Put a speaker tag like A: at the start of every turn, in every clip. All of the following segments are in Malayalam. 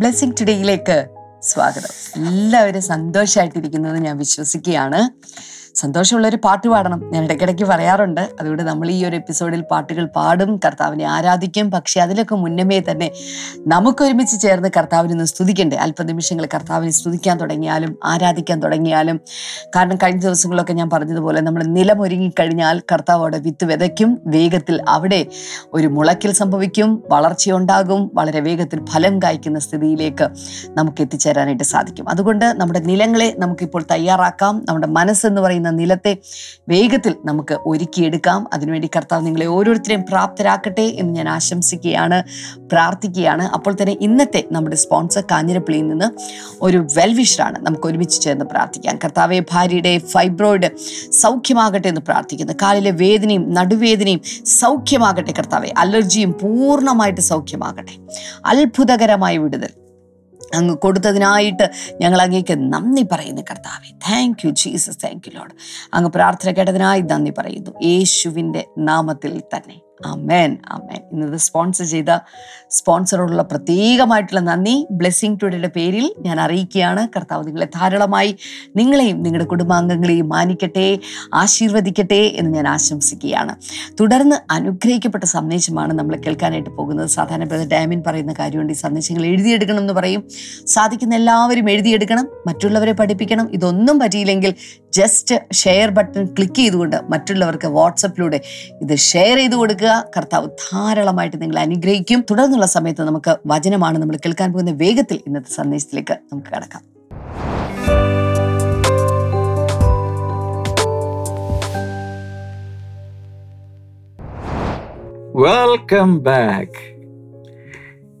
A: ബ്ലെസ്സിങ് ടുഡേയിലേക്ക് സ്വാഗതം. എല്ലാവരും സന്തോഷമായിട്ടിരിക്കുന്നത് ഞാൻ വിശ്വസിക്കുകയാണ്. സന്തോഷമുള്ളൊരു പാട്ട് പാടണം. ഞാൻ ഇടയ്ക്കിടയ്ക്ക് പറയാറുണ്ട്. അതുകൊണ്ട് നമ്മൾ ഈ ഒരു എപ്പിസോഡിൽ പാട്ടുകൾ പാടും. കർത്താവിനെ ആരാധിക്കും. പക്ഷേ അതിലൊക്കെ മുന്നമേ തന്നെ നമുക്കൊരുമിച്ച് ചേർന്ന് കർത്താവിനെ ഒന്ന് സ്തുതിക്കണ്ടേ? അല്പനിമിഷങ്ങൾ കർത്താവിനെ സ്തുതിക്കാൻ തുടങ്ങിയാലും ആരാധിക്കാൻ തുടങ്ങിയാലും. കാരണം കഴിഞ്ഞ ദിവസങ്ങളിലൊക്കെ ഞാൻ പറഞ്ഞതുപോലെ നമ്മൾ നിലമൊരുങ്ങിക്കഴിഞ്ഞാൽ കർത്താവ് അവിടെ വിത്ത് വിതയ്ക്കും. വേഗത്തിൽ അവിടെ ഒരു മുളയ്ക്കൽ സംഭവിക്കും. വളർച്ചയുണ്ടാകും. വളരെ വേഗത്തിൽ ഫലം കായ്ക്കുന്ന സ്ഥിതിയിലേക്ക് നമുക്ക് എത്തിച്ചേരാനായിട്ട് സാധിക്കും. അതുകൊണ്ട് നമ്മുടെ നിലങ്ങളെ നമുക്കിപ്പോൾ തയ്യാറാക്കാം. നമ്മുടെ മനസ്സെന്ന് പറയുന്ന നിലത്തെ വേഗത്തിൽ നമുക്ക് ഒരുക്കിയെടുക്കാം. അതിനുവേണ്ടി കർത്താവ് നിങ്ങളെ ഓരോരുത്തരെയും പ്രാപ്തരാക്കട്ടെ എന്ന് ഞാൻ ആശംസിക്കുകയാണ് പ്രാർത്ഥിക്കുകയാണ്. അപ്പോൾ തന്നെ ഇന്നത്തെ നമ്മുടെ സ്പോൺസർ കാഞ്ഞിരപ്പള്ളിയിൽ നിന്ന് ഒരു വെൽവിഷറാണ് നമുക്ക് ഒരുമിച്ച് ചേർന്ന് പ്രാർത്ഥിക്കാം കർത്താവെ ഭാര്യയുടെ ഫൈബ്രോയിഡ് സൗഖ്യമാകട്ടെ എന്ന് പ്രാർത്ഥിക്കുന്നു. കാലിലെ വേദനയും നടുവേദനയും സൗഖ്യമാകട്ടെ കർത്താവെ. അലർജിയും പൂർണമായിട്ട് സൗഖ്യമാകട്ടെ. അത്ഭുതകരമായ വിടുതൽ. അങ്ങ് കൊടുത്തതിനായിട്ട് ഞങ്ങൾ അങ്ങേക്ക് നന്ദി പറയുന്നു കർത്താവെ. Thank you Jesus thank you Lord അങ്ങ് പ്രാർത്ഥന കേട്ടതിനായി നന്ദി പറയുന്നു. യേശുവിന്റെ നാമത്തിൽ തന്നെ. അമേൻ അമേൻ ഇന്നത് സ്പോൺസർ ചെയ്ത സ്പോൺസറോടുള്ള പ്രത്യേകമായിട്ടുള്ള നന്ദി. ബ്ലെസ്സിങ് ടുഡേയുടെ പേരിൽ ഞാൻ അറിയിക്കുകയാണ്. കർത്താവ് നിങ്ങളെ ധാരാളമായി നിങ്ങളെയും നിങ്ങളുടെ കുടുംബാംഗങ്ങളെയും മാനിക്കട്ടെ ആശീർവദിക്കട്ടെ എന്ന് ഞാൻ ആശംസിക്കുകയാണ്. തുടർന്ന് അനുഗ്രഹിക്കപ്പെട്ട സന്ദേശമാണ് നമ്മൾ കേൾക്കാനായിട്ട് പോകുന്നത്. സാധാരണ ബ്രദർ ഡാമിൻ പറയുന്ന കാര്യമുണ്ട് ഈ സന്ദേശങ്ങൾ എഴുതിയെടുക്കണം എന്ന് പറയും. സാധിക്കുന്ന എല്ലാവരും എഴുതിയെടുക്കണം മറ്റുള്ളവരെ പഠിപ്പിക്കണം. ഇതൊന്നും പറ്റിയില്ലെങ്കിൽ ജസ്റ്റ് ഷെയർ ബട്ടൺ ക്ലിക്ക് ചെയ്തുകൊണ്ട് മറ്റുള്ളവർക്ക് വാട്സപ്പിലൂടെ ഇത് ഷെയർ ചെയ്ത് കൊടുക്കുക. കർത്താവ് ധാരാളമായിട്ട് നിങ്ങൾ അനുഗ്രഹിക്കും. തുടർന്നുള്ള സമയത്ത് നമുക്ക് വചനമാണ് നമ്മൾ കേൾക്കാൻ പോകുന്ന വേഗത്തിൽ ഇന്നത്തെ സന്ദേശത്തിലേക്ക് നമുക്ക് കടക്കാം.
B: വെൽക്കം ബാക്ക്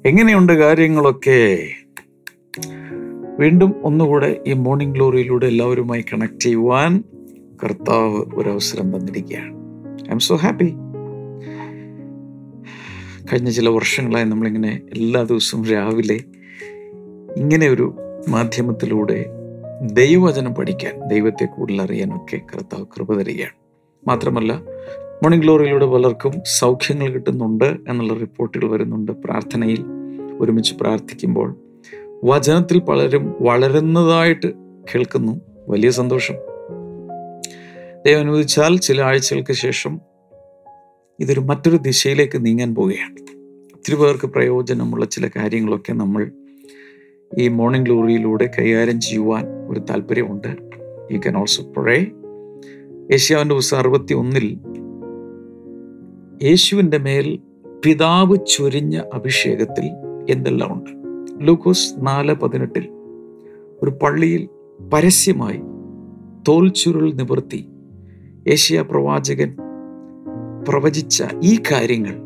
B: എങ്ങനെയുണ്ട് കാര്യങ്ങളൊക്കെ? വീണ്ടും ഒന്നുകൂടെ ഈ മോർണിംഗ് ഗ്ലോറിയിലൂടെ എല്ലാവരുമായി കണക്ട് ചെയ്യുവാൻ കർത്താവ് ഒരവസരം തന്നിരിക്കുകയാണ്. ഐ എം സോ ഹാപ്പി കഴിഞ്ഞ ചില വർഷങ്ങളായി നമ്മളിങ്ങനെ എല്ലാ ദിവസവും രാവിലെ ഇങ്ങനെ ഒരു മാധ്യമത്തിലൂടെ ദൈവവചനം പഠിക്കാൻ ദൈവത്തെ കൂടുതൽ അറിയാനൊക്കെ കർത്താവ് കൃപ തരികയാണ്. മാത്രമല്ല മോർണിംഗ് ഗ്ലോറിയിലൂടെ പലർക്കും സൗഖ്യങ്ങൾ കിട്ടുന്നുണ്ട് എന്നുള്ള റിപ്പോർട്ടുകൾ വരുന്നുണ്ട്. പ്രാർത്ഥനയിൽ ഒരുമിച്ച് പ്രാർത്ഥിക്കുമ്പോൾ വചനത്തിൽ പലരും വളരുന്നതായിട്ട് കേൾക്കുന്നു. വലിയ സന്തോഷം. ദൈവം അനുവദിച്ചാൽ ചില ആഴ്ചകൾക്ക് ശേഷം ഇതൊരു മറ്റൊരു ദിശയിലേക്ക് നീങ്ങാൻ പോവുകയാണ്. ഒത്തിരി പേർക്ക് പ്രയോജനമുള്ള ചില കാര്യങ്ങളൊക്കെ നമ്മൾ ഈ മോർണിംഗ് ഗ്ലോറിയിലൂടെ കൈകാര്യം ചെയ്യുവാൻ ഒരു താല്പര്യമുണ്ട്. യു ക്യാൻ ഓൾസോ പ്രേ യേശുവിന്റെ ദിവസം അറുപത്തി ഒന്നിൽ യേശുവിന്റെ മേൽ പിതാവ് ചൊരിഞ്ഞ അഭിഷേകത്തിൽ എന്തെല്ലാം ഉണ്ട്? ലൂക്കോസ് നാല് പതിനെട്ടിൽ ഒരു പള്ളിയിൽ പരസ്യമായി തോൽ ചുരുൾ നിവർത്തി ഏഷ്യ പ്രവാചകൻ പ്രവചിച്ച ഈ കാര്യങ്ങൾ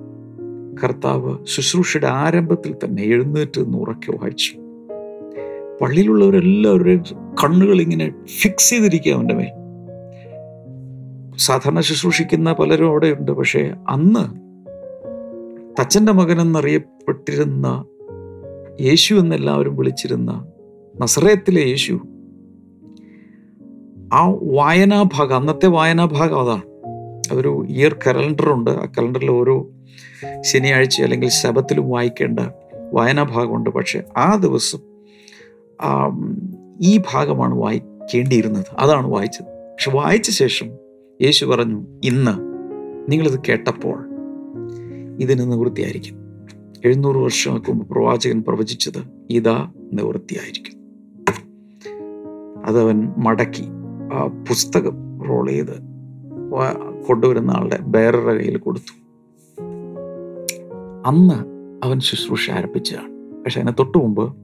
B: കർത്താവ് ശുശ്രൂഷയുടെ ആരംഭത്തിൽ തന്നെ എഴുന്നേറ്റ് നിന്ന് ഉറക്കെ വായിച്ചു. പള്ളിയിലുള്ളവരെല്ലാവരുടെയും കണ്ണുകൾ ഇങ്ങനെ ഫിക്സ് ചെയ്തിരിക്കുക അവന്റെ മേൽ. സാധാരണ ശുശ്രൂഷിക്കുന്ന പലരും അവിടെയുണ്ട് പക്ഷേ അന്ന് തച്ചന്റെ മകൻ എന്നറിയപ്പെട്ടിരുന്ന യേശു എന്നെല്ലാവരും വിളിച്ചിരുന്ന നസറയത്തിലെ യേശു. ആ വായനാഭാഗം അന്നത്തെ വായനാഭാഗം അതാണ് അതൊരു ഇയർ കലണ്ടറുണ്ട് ആ കലണ്ടറിൽ ഓരോ ശനിയാഴ്ച അല്ലെങ്കിൽ ശബത്തിലും വായിക്കേണ്ട വായനാഭാഗമുണ്ട് പക്ഷെ ആ ദിവസം ഈ ഭാഗമാണ് വായിക്കേണ്ടിയിരുന്നത്. അതാണ് വായിച്ചത്. പക്ഷെ വായിച്ച ശേഷം യേശു പറഞ്ഞു ഇന്ന് നിങ്ങളിത് കേട്ടപ്പോൾ ഇതിന് നിവൃത്തിയായിരിക്കും. എഴുന്നൂറ് വർഷങ്ങൾക്ക് മുമ്പ് പ്രവാചകൻ പ്രവചിച്ചത് ഇതാ നിവൃത്തിയായിരിക്കും. അതവൻ മടക്കി ആ പുസ്തകം റോൾ ചെയ്ത് കൊണ്ടുവരുന്ന ആളുടെ ബേററുടെ കയ്യിൽ കൊടുത്തു. അന്ന് അവൻ ശുശ്രൂഷ ആരംഭിച്ചതാണ്. പക്ഷെ അതിന് തൊട്ടു മുമ്പ്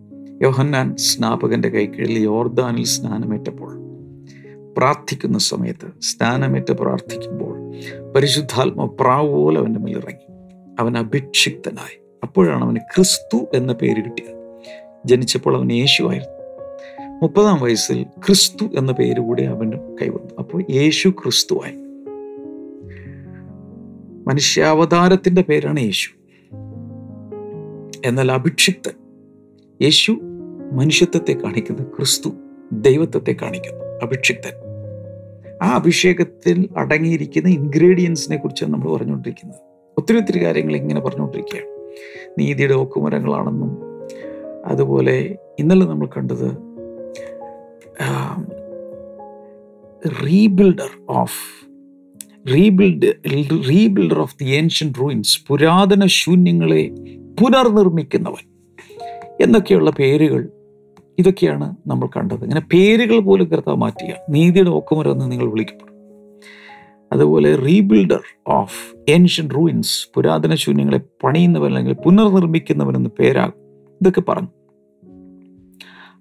B: യോഹന്നാൻ സ്നാപകന്റെ കൈക്കീഴിൽ യോർദാനിൽ സ്നാനമേറ്റപ്പോൾ പ്രാർത്ഥിക്കുന്ന സമയത്ത് സ്നാനമേറ്റ് പ്രാർത്ഥിക്കുമ്പോൾ പരിശുദ്ധാത്മ പ്രാവ് പോലെ ഇറങ്ങി. അവൻ അഭിക്ഷിക്തനായി അപ്പോഴാണ് അവന് ക്രിസ്തു എന്ന പേര് കിട്ടിയത്. ജനിച്ചപ്പോൾ അവൻ യേശുവായിരുന്നു മുപ്പതാം വയസ്സിൽ ക്രിസ്തു എന്ന പേര് കൂടി അവന് കൈവന്നു. അപ്പോൾ യേശു ക്രിസ്തുവായി മനുഷ്യാവതാരത്തിന്റെ പേരാണ് യേശു. എന്നാൽ അഭിക്ഷിപ്തൻ യേശു മനുഷ്യത്വത്തെ കാണിക്കുന്നു ക്രിസ്തു ദൈവത്വത്തെ കാണിക്കുന്നു അഭിക്ഷിപ്തൻ ആ അഭിഷേകത്തിൽ അടങ്ങിയിരിക്കുന്ന ഇൻഗ്രീഡിയൻസിനെ കുറിച്ചാണ് നമ്മൾ പറഞ്ഞുകൊണ്ടിരിക്കുന്നത്. ഒത്തിരി ഒത്തിരി കാര്യങ്ങൾ ഇങ്ങനെ പറഞ്ഞുകൊണ്ടിരിക്കുകയാണ്. നീതിയുടെ ഓക്കുമരങ്ങളാണെന്നും അതുപോലെ ഇന്നലെ നമ്മൾ കണ്ടത് rebuilder of rebuild rebuilder of the ancient ruins പുരാതന ശൂന്യങ്ങളെ പുനർനിർമ്മിക്കുന്നവൻ എന്നൊക്കെയുള്ള പേരുകൾ ഇതൊക്കെയാണ് നമ്മൾ കണ്ടത്. ഇങ്ങനെ പേരുകൾ പോലും കർത്താവ് മാറ്റിയ നീതിയുടെ ഒക്കുമരെന്ന് നിങ്ങൾ വിളിക്കപ്പെടും അതുപോലെ റീബിൽഡർ ഓഫ് ഏൻഷ്യൻ റൂയിൻസ് പുരാതന ശൂന്യങ്ങളെ പണിയുന്നവൻ അല്ലെങ്കിൽ പുനർനിർമ്മിക്കുന്നവൻ എന്ന് പേരാകും. ഇതൊക്കെ പറഞ്ഞു.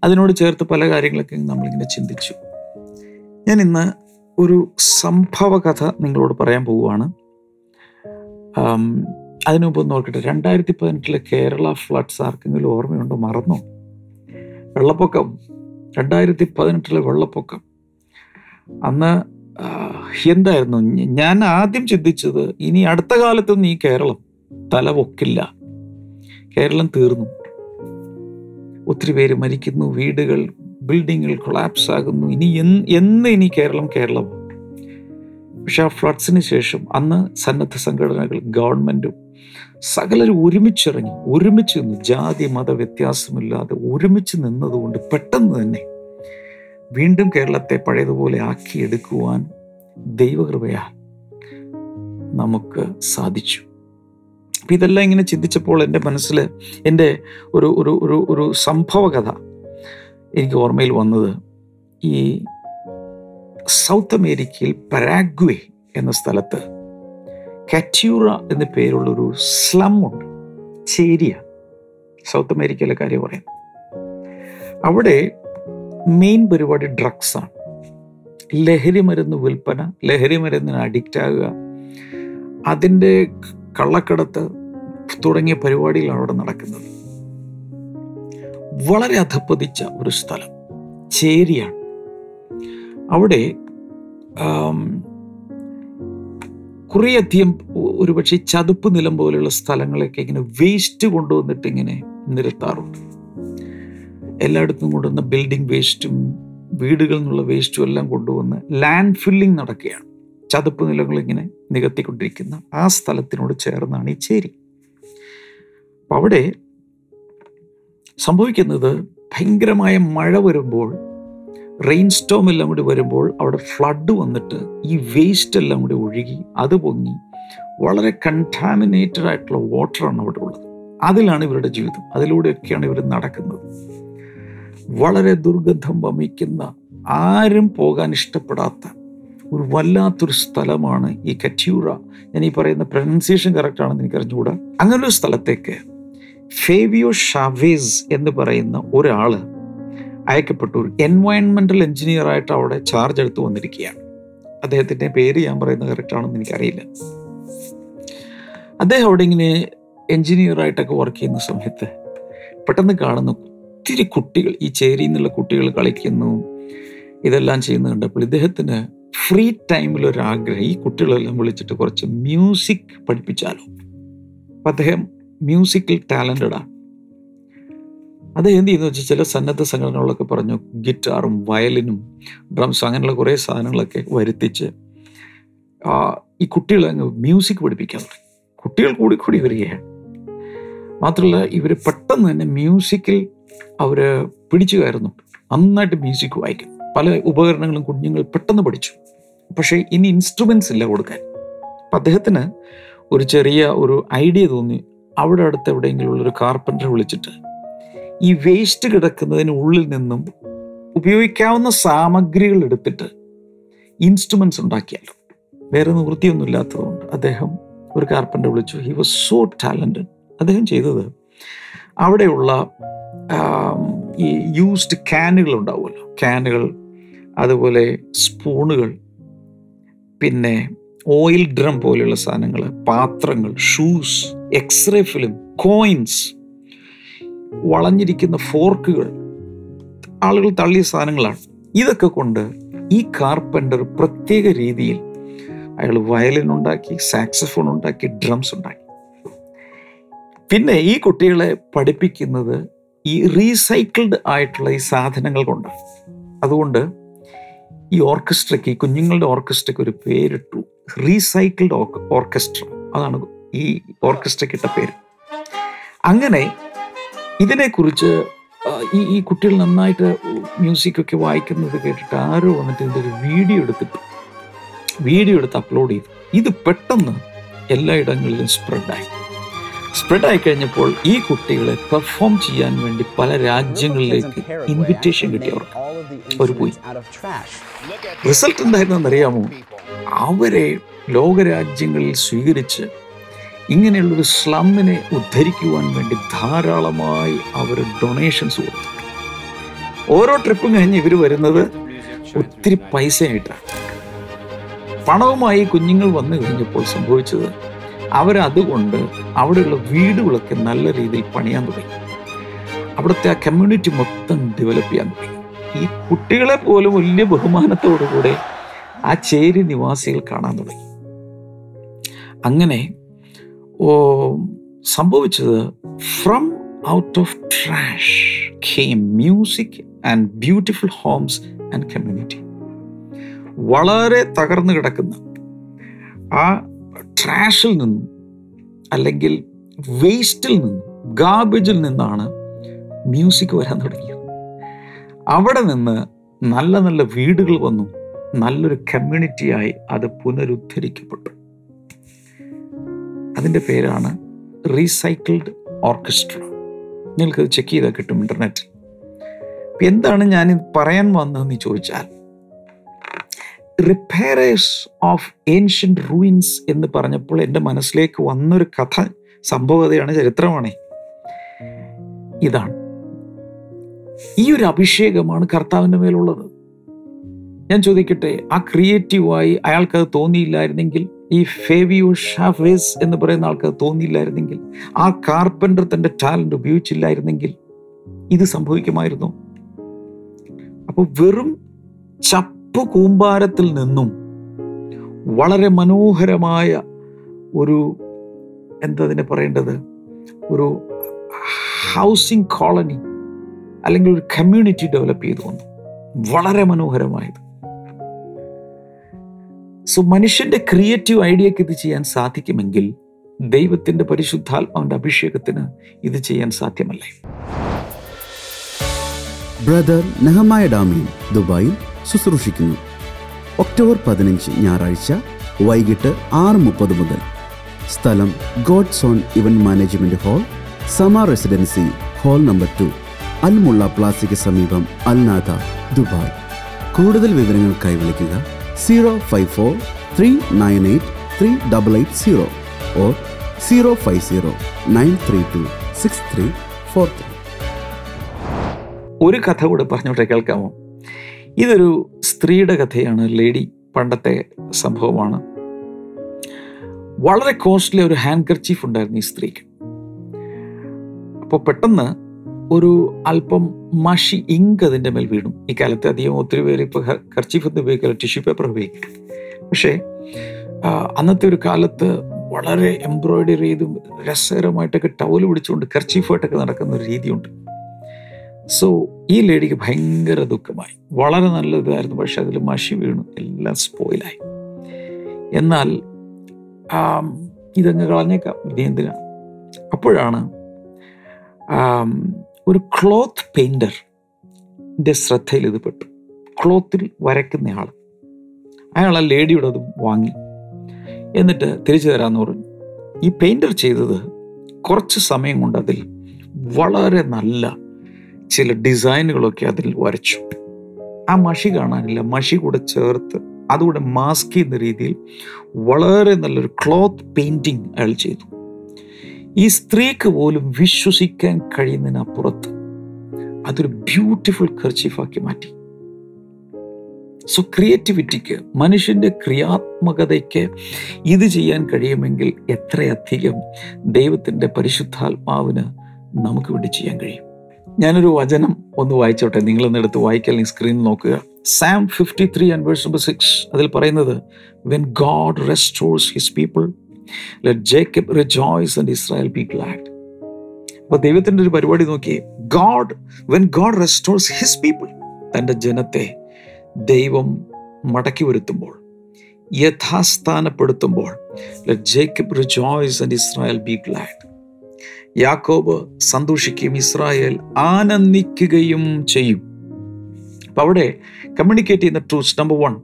B: അതിനോട് ചേർത്ത് പല കാര്യങ്ങളൊക്കെ നമ്മളിങ്ങനെ ചിന്തിച്ചു. ഞാൻ ഇന്ന് ഒരു സംഭവ കഥ നിങ്ങളോട് പറയാൻ പോവുകയാണ്. അതിനുമുമ്പ് അതിനു മുമ്പ് നോക്കട്ടെ രണ്ടായിരത്തി പതിനെട്ടിലെ കേരള ഫ്ലഡ്സ് ആർക്കെങ്കിലും ഓർമ്മയുണ്ടോ? മറന്നോ? വെള്ളപ്പൊക്കം. രണ്ടായിരത്തി പതിനെട്ടിലെ വെള്ളപ്പൊക്കം. അന്ന് എന്തായിരുന്നു? ഞാൻ ആദ്യം ചിന്തിച്ചത് ഇനി അടുത്ത കാലത്തൊന്നും ഈ കേരളം തല പൊക്കില്ല കേരളം തീർന്നു. ഒത്തിരി പേര് മരിക്കുന്നു വീടുകൾ ബിൽഡിങ്ങുകൾ കൊളാപ്സ് ആകുന്നു ഇനി എന്ന് എന്ന് ഇനി കേരളം കേരളം പക്ഷെ ആ ഫ്ലഡ്സിന് ശേഷം അന്ന് സന്നദ്ധ സംഘടനകൾ ഗവൺമെന്റും സകലരും ഒരുമിച്ചിറങ്ങി ഒരുമിച്ച് നിന്ന് ജാതി മത വ്യത്യാസമില്ലാതെ ഒരുമിച്ച് നിന്നതുകൊണ്ട് പെട്ടെന്ന് തന്നെ വീണ്ടും കേരളത്തെ പഴയതുപോലെ ആക്കിയെടുക്കുവാൻ ദൈവകൃപയാൽ നമുക്ക് സാധിച്ചു. അപ്പം ഇതെല്ലാം ഇങ്ങനെ ചിന്തിച്ചപ്പോൾ എന്റെ മനസ്സിൽ എന്റെ ഒരു ഒരു ഒരു ഒരു സംഭവ കഥ എനിക്ക് ഓർമ്മയിൽ വന്നത് ഈ സൗത്ത് അമേരിക്കയിൽ പരാഗ്വേ എന്ന സ്ഥലത്ത് കറ്റ്യൂറ എന്ന പേരുള്ളൊരു സ്ലം ഉണ്ട് ചേരിയ. സൗത്ത് അമേരിക്കയിലെ കാര്യം പറയാം. അവിടെ മെയിൻ പരിപാടി ഡ്രഗ്സാണ് ലഹരി മരുന്ന് വിൽപ്പന ലഹരി മരുന്നിന് അഡിക്റ്റ് ആകുക അതിന്റെ കള്ളക്കടത്ത് തുടങ്ങിയ പരിപാടികളാണ് അവിടെ നടക്കുന്നത്. വളരെ അധപ്പതിച്ച ഒരു സ്ഥലം ചേരിയാണ്. അവിടെ കുറേയധികം ഒരുപക്ഷെ ചതുപ്പ് നിലം പോലെയുള്ള സ്ഥലങ്ങളൊക്കെ ഇങ്ങനെ വേസ്റ്റ് കൊണ്ടുവന്നിട്ട് ഇങ്ങനെ നിരത്താറുണ്ട്. എല്ലായിടത്തും കൊണ്ടുവന്ന ബിൽഡിംഗ് വേസ്റ്റും വീടുകളിൽ നിന്നുള്ള വേസ്റ്റും എല്ലാം കൊണ്ടുവന്ന് ലാൻഡ് ഫില്ലിംഗ് നടക്കുകയാണ്. ചതുപ്പ് നിലങ്ങൾ ഇങ്ങനെ നികത്തിക്കൊണ്ടിരിക്കുന്ന ആ സ്ഥലത്തിനോട് ചേർന്നാണ് ഈ ചേരി. അപ്പം അവിടെ സംഭവിക്കുന്നത് ഭയങ്കരമായ മഴ വരുമ്പോൾ റെയിൻ സ്റ്റോം എല്ലാം കൂടി വരുമ്പോൾ അവിടെ ഫ്ലഡ് വന്നിട്ട് ഈ വേസ്റ്റ് എല്ലാം കൂടി ഒഴുകി അത് പൊങ്ങി. വളരെ കണ്ടാമിനേറ്റഡ് ആയിട്ടുള്ള വാട്ടറാണ് അവിടെ ഉള്ളത്. അതിലാണ് ഇവരുടെ ജീവിതം. അതിലൂടെയൊക്കെയാണ് ഇവർ നടക്കുന്നത്. വളരെ ദുർഗന്ധം വമിക്കുന്ന ആരും പോകാൻ ഇഷ്ടപ്പെടാത്ത ഒരു വല്ലാത്തൊരു സ്ഥലമാണ് ഈ കറ്റ്യൂറ ഞാൻ ഈ പറയുന്ന പ്രൊനൗൺസിയേഷൻ കറക്റ്റ് ആണെന്ന് എനിക്ക് അറിഞ്ഞുകൂടാ ഒരു സ്ഥലത്തേക്ക് ഫേവിയോ ഷാവേസ് എന്ന് പറയുന്ന ഒരാൾ അയക്കപ്പെട്ടു ഒരു എൻവയൺമെന്റൽ എഞ്ചിനീയർ ആയിട്ട് അവിടെ ചാർജ് എടുത്ത് വന്നിരിക്കുകയാണ്. അദ്ദേഹത്തിന്റെ പേര് ഞാൻ പറയുന്നത് കറക്റ്റ് ആണെന്ന് എനിക്കറിയില്ല. അദ്ദേഹം അവിടെ ഇങ്ങനെ എഞ്ചിനീയർ ആയിട്ടൊക്കെ വർക്ക് ചെയ്യുന്ന സമയത്ത് പെട്ടെന്ന് കാണുന്നു ഒത്തിരി കുട്ടികൾ ഈ ചേരിയിൽ നിന്നുള്ള കുട്ടികൾ കളിക്കുന്നു. ഇതെല്ലാം ചെയ്യുന്ന കണ്ടപ്പോൾ ഇദ്ദേഹത്തിന് ഫ്രീ ടൈമിൽ ഒരു ആഗ്രഹം ഈ കുട്ടികളെല്ലാം വിളിച്ചിട്ട് കുറച്ച് മ്യൂസിക് പഠിപ്പിച്ചാലോ? അപ്പം അദ്ദേഹം മ്യൂസിക്കൽ ടാലന്റഡാണ് അദ്ദേഹം എന്ത് ചെയ്യുന്നു വെച്ചാൽ ചില സന്നദ്ധ സംഘടനകളൊക്കെ പറഞ്ഞു ഗിറ്റാറും വയലിനും ഡ്രംസും അങ്ങനെയുള്ള കുറേ സാധനങ്ങളൊക്കെ വരുത്തിച്ച് ഈ കുട്ടികളെ അങ്ങ് മ്യൂസിക് പഠിപ്പിക്കാൻ തുടങ്ങി. കുട്ടികൾ കൂടി കൂടി വരികയാണ്. മാത്രമല്ല ഇവർ പെട്ടെന്ന് തന്നെ മ്യൂസിക്കിൽ അവർ പിടിച്ചു കയറുന്നുണ്ട് നന്നായിട്ട് മ്യൂസിക് വായിക്കും പല ഉപകരണങ്ങളും കുഞ്ഞുങ്ങൾ പെട്ടെന്ന് പഠിച്ചു. പക്ഷേ ഇനി ഇൻസ്ട്രുമെൻസ് ഇല്ല കൊടുക്കാൻ. അപ്പം അദ്ദേഹത്തിന് ഒരു ചെറിയ ഒരു ഐഡിയ തോന്നി. അവിടെ അടുത്ത് എവിടെയെങ്കിലും ഉള്ളൊരു കാർപ്പന്റർ വിളിച്ചിട്ട് ഈ വേസ്റ്റ് കിടക്കുന്നതിന് ഉള്ളിൽ നിന്നും ഉപയോഗിക്കാവുന്ന സാമഗ്രികൾ എടുത്തിട്ട് ഇൻസ്ട്രുമെൻസ് ഉണ്ടാക്കിയാലോ വേറെ നിവൃത്തിയൊന്നും ഇല്ലാത്തതുകൊണ്ട് അദ്ദേഹം ഒരു കാർപ്പന്റെ വിളിച്ചു. ഹി വാസ് സോ ടാലന്റഡ് അദ്ദേഹം ചെയ്തത് അവിടെയുള്ള ഈ യൂസ്ഡ് ക്യാനുകൾ ഉണ്ടാവുമല്ലോ. ക്യാനുകൾ അതുപോലെ സ്പൂണുകൾ പിന്നെ ഓയിൽ ഡ്രം പോലെയുള്ള സാധനങ്ങൾ പാത്രങ്ങൾ ഷൂസ് എക്സ്റേ ഫിലിം കോയിൻസ് വളഞ്ഞിരിക്കുന്ന ഫോർക്കുകൾ ആളുകൾ തള്ളിയ സാധനങ്ങളാണ്. ഇതൊക്കെ കൊണ്ട് ഈ കാർപ്പന്റർ പ്രത്യേക രീതിയിൽ അയാൾ വയലിൻ ഉണ്ടാക്കി സാക്സഫോൺ ഉണ്ടാക്കി ഡ്രംസ് ഉണ്ടാക്കി. പിന്നെ ഈ കുട്ടികളെ പഠിപ്പിക്കുന്നത് ഈ റീസൈക്കിൾഡ് ആയിട്ടുള്ള ഈ സാധനങ്ങൾ കൊണ്ട്. അതുകൊണ്ട് ഈ ഓർക്കസ്ട്രയ്ക്ക് ഈ കുഞ്ഞുങ്ങളുടെ ഓർക്കസ്ട്രയ്ക്ക് ഒരു പേരിട്ടു. റീസൈക്കിൾഡ് ഓർക്കസ്ട്ര അതാണ് ഈ ഓർക്കസ്ട്രയ്ക്ക് ഇട്ട പേര്. അങ്ങനെ ഇതിനെക്കുറിച്ച് ഈ ഈ കുട്ടികൾ നന്നായിട്ട് മ്യൂസിക്കൊക്കെ വായിക്കുന്നത് കേട്ടിട്ട് ആരോ വന്നിട്ട് ഇതിന്റെ ഒരു വീഡിയോ എടുത്തിട്ട്. വീഡിയോ എടുത്ത് അപ്ലോഡ് ചെയ്തു. ഇത് പെട്ടെന്ന് എല്ലായിടങ്ങളിലും സ്പ്രെഡായി സ്പ്രെഡായി കഴിഞ്ഞപ്പോൾ ഈ കുട്ടികളെ പെർഫോം ചെയ്യാൻ വേണ്ടി പല രാജ്യങ്ങളിലേക്ക് ഇൻവിറ്റേഷൻ കിട്ടിയവർ ഒരു പോയി. റിസൾട്ട് എന്തായിരുന്നു അറിയാമോ അവരെ ലോകരാജ്യങ്ങളിൽ സ്വീകരിച്ച് ഇങ്ങനെയുള്ളൊരു സ്ലമ്മിനെ ഉദ്ധരിക്കുവാൻ വേണ്ടി ധാരാളമായി അവർ ഡൊണേഷൻസ് കൊടുത്തു. ഓരോ ട്രിപ്പും കഴിഞ്ഞ് ഇവർ വരുന്നത് ഒത്തിരി പൈസയായിട്ടാണ്. പണവുമായി കുഞ്ഞുങ്ങൾ വന്നു കഴിഞ്ഞപ്പോൾ സംഭവിച്ചത് അവരതുകൊണ്ട് അവിടെയുള്ള വീടുകളൊക്കെ നല്ല രീതിയിൽ പണിയാൻ തുടങ്ങി. അവിടുത്തെ ആ കമ്മ്യൂണിറ്റി മൊത്തം ഡെവലപ്പ് ചെയ്യാൻ തുടങ്ങി. ഈ കുട്ടികളെ പോലും വലിയ ബഹുമാനത്തോടുകൂടെ ആ ചേരി നിവാസികൾ കാണാൻ തുടങ്ങി. അങ്ങനെ സംഭവിച്ചത് from out of trash came music and beautiful homes and community വളരെ തകർന്നു കിടക്കുന്ന ആ ട്രാഷിൽ നിന്നും അല്ലെങ്കിൽ വേസ്റ്റിൽ നിന്നും ഗാർബേജിൽ നിന്നാണ് മ്യൂസിക് വരാൻ തുടങ്ങിയത്. അവിടെ നിന്ന് നല്ല നല്ല വീടുകൾ വന്നു. നല്ലൊരു കമ്മ്യൂണിറ്റിയായി അത് പുനരുദ്ധരിക്കപ്പെട്ടു. അതിന്റെ പേരാണ് റീസൈക്കിൾഡ് ഓർക്കസ്ട്ര നിങ്ങൾക്കത് ചെക്ക് ചെയ്താൽ കിട്ടും ഇന്റർനെറ്റിൽ എന്താണ് ഞാൻ പറയാൻ വന്നതെന്ന് ചോദിച്ചാൽ റിപ്പയറേഴ്സ് ഓഫ് ഏൻഷ്യന്റ് റൂയിൻസ് എന്ന് പറഞ്ഞപ്പോൾ എന്റെ മനസ്സിലേക്ക് വന്നൊരു കഥ സംഭവതയാണ് ചരിത്രമാണ്. ഇതാണ്. ഈ ഒരു അഭിഷേകമാണ് കർത്താവിന്റെ മേലുള്ളത്. ഞാൻ ചോദിക്കട്ടെ ആ ക്രിയേറ്റീവായി അയാൾക്കത് തോന്നിയില്ലായിരുന്നെങ്കിൽ ഈ ഫേവിയോ ഷാഫേസ് എന്ന് പറയുന്ന ആൾക്ക് തോന്നിയില്ലായിരുന്നെങ്കിൽ ആ കാർപ്പന്റർ തന്റെ ടാലന്റ് ഉപയോഗിച്ചില്ലായിരുന്നെങ്കിൽ ഇത് സംഭവിക്കുമായിരുന്നു? അപ്പോൾ വെറും ചപ്പ് കൂമ്പാരത്തിൽ നിന്നും വളരെ മനോഹരമായ ഒരു എന്താ അതിനെ പറയേണ്ടത്? ഒരു ഹൗസിംഗ് കോളനി അല്ലെങ്കിൽ ഒരു കമ്മ്യൂണിറ്റി ഡെവലപ്പ് ചെയ്തു വന്നു. വളരെ മനോഹരമായത്. സോ മനുഷ്യന്റെ ക്രിയേറ്റീവ് ഐഡിയക്ക് ഇത് ചെയ്യാൻ സാധിക്കുമെങ്കിൽ ദൈവത്തിന്റെ പരിശുദ്ധാത്മാവിന്റെ അഭിഷേകത്തിന് ഇത് ചെയ്യാൻ സാധ്യമല്ലേ.
C: ബ്രദർ നെഹമായ ഡാമിയൻ ദുബായിൽ ശുശ്രൂഷിക്കുന്നു. ഒക്ടോബർ പതിനഞ്ച് ഞായറാഴ്ച വൈകിട്ട് ആറ് മുപ്പത് മുതൽ. സ്ഥലം God zone event management hall Sama residency hall number two Al Mulla plastic സമീപം അൽനാഥ ദുബായ്. കൂടുതൽ വിവരങ്ങൾക്കായി വിളിക്കുക zero five four three nine eight three double eight zero or zero five zero nine three two six three four three.
B: ഒരു കഥ കൂടെ പറഞ്ഞോട്ടെ കേൾക്കാമോ? ഇതൊരു സ്ത്രീയുടെ കഥയാണ് ലേഡി. പണ്ടത്തെ സംഭവമാണ്. വളരെ കോസ്റ്റ്ലി ഒരു ഹാൻഡ് കർച്ചീഫ് ഉണ്ടായിരുന്നു ഈ സ്ത്രീക്ക്. അപ്പോൾ പെട്ടെന്ന് ഒരു അല്പം മഷി ഇങ്ക് അതിന്റെ മേൽ വീണു. ഈ കാലത്ത് അധികം ഒത്തിരി പേര് ഇപ്പോൾ കർച്ചീഫ് ഒന്നും ഉപയോഗിക്കില്ല ടിഷ്യൂ പേപ്പർ ഉപയോഗിക്കുക പക്ഷേ അന്നത്തെ ഒരു കാലത്ത് വളരെ എംബ്രോയിഡറി ചെയ്തും രസകരമായിട്ടൊക്കെ ടവൽ പിടിച്ചുകൊണ്ട് കർച്ചീഫായിട്ടൊക്കെ നടക്കുന്ന ഒരു രീതിയുണ്ട്. സോ ഈ ലേഡിക്ക് ഭയങ്കര ദുഃഖമായി. വളരെ നല്ലതായിരുന്നു. പക്ഷെ അതിൽ മഷി വീണു. എല്ലാം സ്പോയിലായി എന്നാൽ ഇതങ്ങ് കളഞ്ഞേക്കാം. എന്തിനാണ് അപ്പോഴാണ് ഒരു ക്ലോത്ത് പെയിന്ററിന്റെ ശ്രദ്ധയിൽ ഇത് പെട്ടു. ക്ലോത്തിൽ വരയ്ക്കുന്ന ആൾ അയാൾ ആ ലേഡിയുടെ അത് വാങ്ങി. എന്നിട്ട് തിരിച്ചു തരാമെന്ന് പറഞ്ഞു. ഈ പെയിന്റർ ചെയ്തത് കുറച്ച് സമയം കൊണ്ട് അതിൽ വളരെ നല്ല ചില ഡിസൈനുകളൊക്കെ അതിൽ വരച്ചു. ആ മഷി കാണാനില്ല. മഷി കൂടെ ചേർത്ത് അതുകൂടെ മാസ്ക് ചെയ്യുന്ന രീതിയിൽ വളരെ നല്ലൊരു ക്ലോത്ത് പെയിന്റിങ് അയാൾ ചെയ്തു. ഈ സ്ത്രീക്ക് പോലും വിശ്വസിക്കാൻ കഴിയുന്നതിനപ്പുറത്ത് അതൊരു ബ്യൂട്ടിഫുൾ കർച്ചീഫാക്കി മാറ്റി. സോ ക്രിയേറ്റിവിറ്റിക്ക് മനുഷ്യന്റെ ക്രിയാത്മകതയ്ക്ക് ഇത് ചെയ്യാൻ കഴിയുമെങ്കിൽ എത്രയധികം ദൈവത്തിന്റെ പരിശുദ്ധാത്മാവിന് നമുക്ക് വേണ്ടി ചെയ്യാൻ കഴിയും. ഞാനൊരു വചനം ഒന്ന് വായിച്ചോട്ടെ? നിങ്ങളൊന്ന് എടുത്ത് വായിക്കാൻ അല്ലെങ്കിൽ സ്ക്രീൻ നോക്കുക. Psalm fifty three and verse number six അതിൽ പറയുന്നത് when God restores his people let Jacob rejoice and Israel people act അപ്പൊ ദൈവത്തിന്റെ ഒരു പരിപാടി നോക്കി God when God restores his people തന്റെ ജനത്തെ ദൈവം മടക്കി വരുത്തുമ്പോൾ യഥാസ്ഥാനപ്പെടുത്തുമ്പോൾ let Jacob rejoice and Israel be glad യാക്കോബ് സന്തോഷിക്കുകയും ഇസ്രായേൽ ആനന്ദിക്കുകയും ചെയ്യും. അപ്പോൾ അവിടെ കമ്മ്യൂണിക്കേറ്റ് ചെയ്യുന്ന truths number one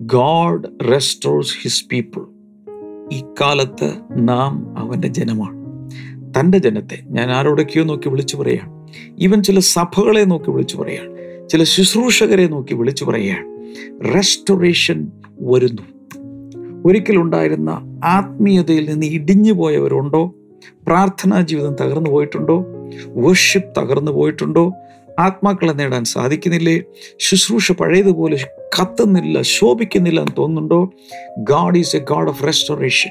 B: God restores his people ഈ കാലത്ത് നാം അവന്റെ ജനമാണ്. തന്റെ ജനത്തെ ഞാൻ ആരോടൊക്കെയോ നോക്കി വിളിച്ചു പറയുകയാണ്. ഈവൻ ചില സഭകളെ നോക്കി വിളിച്ചു പറയുകയാണ്. ചില ശുശ്രൂഷകരെ നോക്കി വിളിച്ചു പറയുകയാണ്. റെസ്റ്റോറേഷൻ വരുന്നു. ഒരിക്കലുണ്ടായിരുന്ന ആത്മീയതയിൽ നിന്ന് ഇടിഞ്ഞു പോയവരുണ്ടോ പ്രാർത്ഥനാ ജീവിതം തകർന്നു പോയിട്ടുണ്ടോ? വർഷിപ്പ് തകർന്നു പോയിട്ടുണ്ടോ? ആത്മാക്കളെ നേടാൻ സാധിക്കുന്നില്ലേ? ശുശ്രൂഷ പഴയതുപോലെ കത്തുന്നില്ല ശോഭിക്കുന്നില്ല എന്ന് തോന്നുന്നുണ്ടോ? God is a God of restoration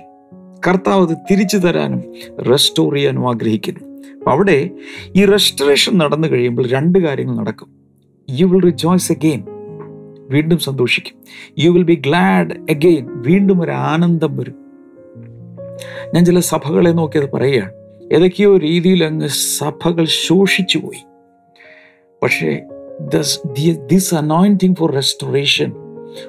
B: കർത്താവ് അത് തിരിച്ചു തരാനും റെസ്റ്റോർ ചെയ്യാനും ആഗ്രഹിക്കുന്നു. അപ്പം അവിടെ ഈ റെസ്റ്റോറേഷൻ നടന്നു കഴിയുമ്പോൾ രണ്ട് കാര്യങ്ങൾ നടക്കും. യു വിൽ റിജോയ്സ് അഗെയിൻ വീണ്ടും സന്തോഷിക്കും. You will be glad again വീണ്ടും ഒരു ആനന്ദം വരും. ഞാൻ ചില സഭകളെ നോക്കിയത് പറയുകയാണ്. ഏതൊക്കെയോ രീതിയിൽ അങ്ങ് സഭകൾ ശോഷിച്ചു പോയി. പക്ഷേ this anointing for restoration